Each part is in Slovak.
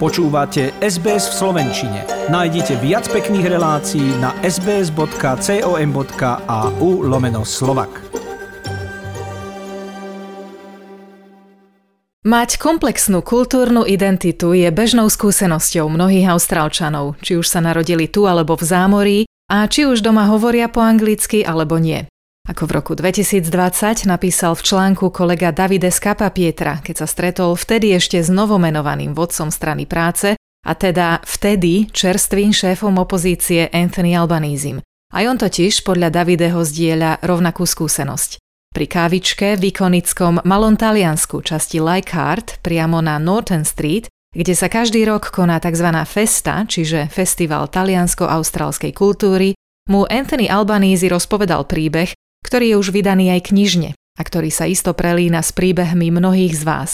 Počúvate SBS v Slovenčine. Nájdite viac pekných relácií na sbs.com.au lomeno slovak. Mať komplexnú kultúrnu identitu je bežnou skúsenosťou mnohých Austrálčanov, či už sa narodili tu alebo v zámorí a či už doma hovoria po anglicky alebo nie. Ako v roku 2020 napísal v článku kolega Davide Skapa Pietra, keď sa stretol vtedy ešte s novomenovaným vodcom strany práce, a teda vtedy čerstvým šéfom opozície Anthony Albanese. Aj on totiž podľa Davideho zdieľa rovnakú skúsenosť. Pri kávičke v ikonickom Malom Taliansku časti Leichhardt priamo na Norton Street, kde sa každý rok koná tzv. festa, čiže festival taliansko-austrálskej kultúry, mu Anthony Albanese rozpovedal príbeh, ktorý je už vydaný aj knižne a ktorý sa isto prelína s príbehmi mnohých z vás.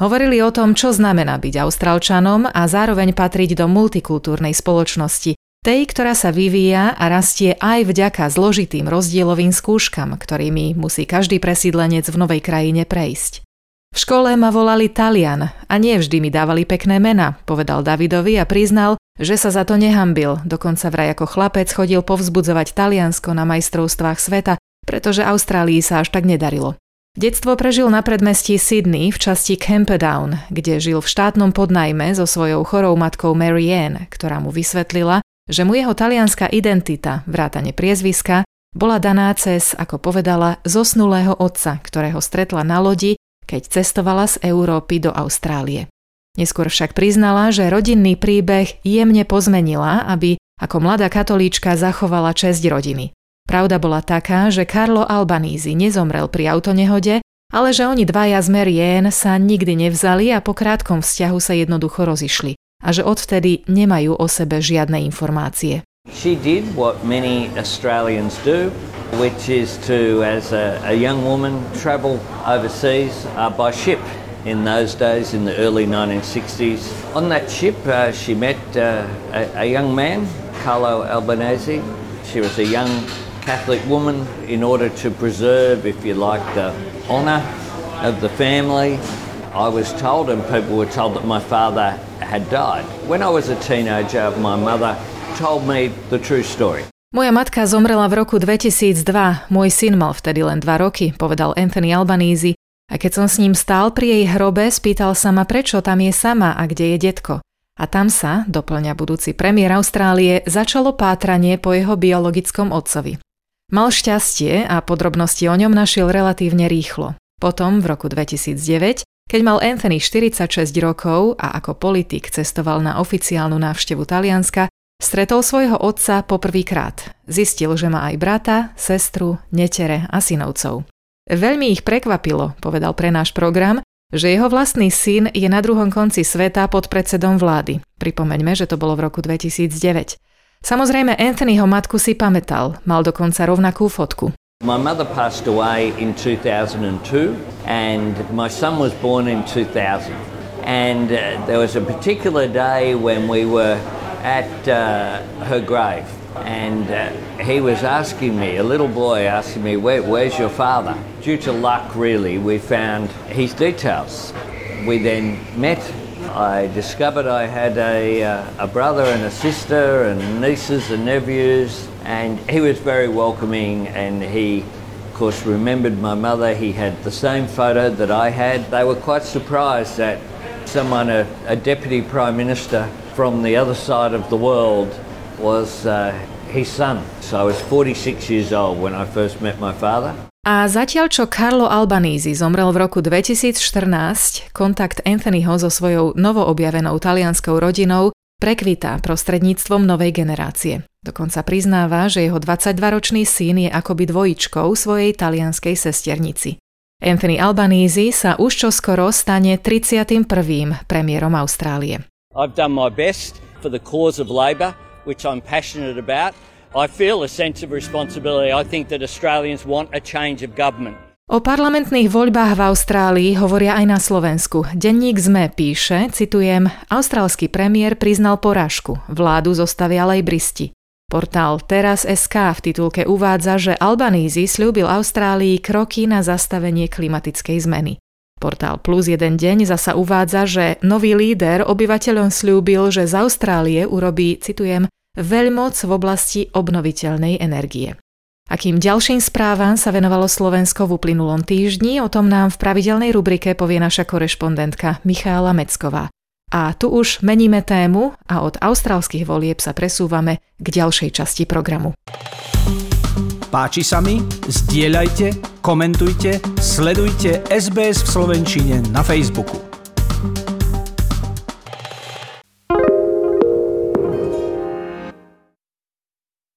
Hovorili o tom, čo znamená byť Austrálčanom a zároveň patriť do multikultúrnej spoločnosti, tej, ktorá sa vyvíja a rastie aj vďaka zložitým rozdielovým skúškam, ktorými musí každý presídlenec v novej krajine prejsť. V škole ma volali Talian a nie vždy mi dávali pekné mena, povedal Davidovi a priznal, že sa za to nehambil, dokonca vraj ako chlapec chodil povzbudzovať Taliansko na majstrovstvách sveta pretože Austrálii sa až tak nedarilo. Detstvo prežil na predmestí Sydney v časti Camperdown, kde žil v štátnom podnajme so svojou chorou matkou Marianne, ktorá mu vysvetlila, že mu jeho talianská identita, vrátane priezviska, bola daná cez, ako povedala, zosnulého otca, ktorého stretla na lodi, keď cestovala z Európy do Austrálie. Neskôr však priznala, že rodinný príbeh jemne pozmenila, aby ako mladá katolíčka zachovala česť rodiny. Pravda bola taká, že Carlo Albanese nezomrel pri autonehode, ale že oni dvaja z Marianne sa nikdy nevzali a po krátkom vzťahu sa jednoducho rozišli a že odvtedy nemajú o sebe žiadne informácie. She did what many Australians do, which is to, as a, a young woman, travel overseas uh, by ship in those days in the early 1960s. On that ship, uh, she met uh, a, a young man, Carlo Albanese. She was a young Catholic woman in order to preserve, if you like, the honour of the family. I was told, and people were told, that my father had died. When I was a teenager, my mother told me the true story. Moja matka zomrela v roku 2002, môj syn mal vtedy len 2 roky, povedal Anthony Albanese. A keď som s ním stál pri jej hrobe, spýtal sa ma, prečo tam je sama a kde je detko. A tam sa, doplňa budúci premiér Austrálie, začalo pátranie po jeho biologickom otcovi. Mal šťastie a podrobnosti o ňom našiel relatívne rýchlo. Potom, v roku 2009, keď mal Anthony 46 rokov a ako politik cestoval na oficiálnu návštevu Talianska, stretol svojho otca poprvýkrát. Zistil, že má aj brata, sestru, netere a synovcov. Veľmi ich prekvapilo, povedal pre náš program, že jeho vlastný syn je na druhom konci sveta pod predsedom vlády. Pripomeňme, že to bolo v roku 2009. Samozrejme Anthonyho matku si pamätal, mal dokonca rovnakú fotku. My mother passed away in 2002 and my son was born in 2000. And uh, there was a particular day when we were at uh, her grave and uh, he was asking me, a little boy asking me, Where, where's your father? Due to luck, really, we found his details. We then met I discovered I had a, uh, a brother and a sister and nieces and nephews, and he was very welcoming. And he, of course, remembered my mother. He had the same photo that I had. They were quite surprised that someone, a, a deputy prime minister from the other side of the world, was uh, his son. So I was 46 years old when I first met my father. A zatiaľ, čo Carlo Albanese zomrel v roku 2014, kontakt Anthonyho so svojou novoobjavenou talianskou rodinou prekvitá prostredníctvom novej generácie. Dokonca priznáva, že jeho 22-ročný syn je akoby dvojičkou svojej talianskej sesternici. Anthony Albanese sa už čoskoro stane 31. premiérom Austrálie. I've done my best for the cause of Labor, which I'm passionate about. I feel a sense of responsibility. I think that Australians want a change of government. O parlamentných voľbách v Austrálii hovoria aj na Slovensku. Denník ZME píše, citujem, austrálsky premiér priznal porážku, vládu zostavia bristi. Portál Teraz.sk v titulke uvádza, že Albanízy slúbil Austrálii kroky na zastavenie klimatickej zmeny. Portál Plus jeden deň zasa uvádza, že nový líder obyvateľom slúbil, že z Austrálie urobí, citujem, veľmoc v oblasti obnoviteľnej energie. Akým ďalším správam sa venovalo Slovensko v uplynulom týždni, o tom nám v pravidelnej rubrike povie naša korešpondentka Michála Mecková. A tu už meníme tému a od austrálskych volieb sa presúvame k ďalšej časti programu. Páči sa mi? Zdieľajte, komentujte, sledujte SBS v Slovenčine na Facebooku.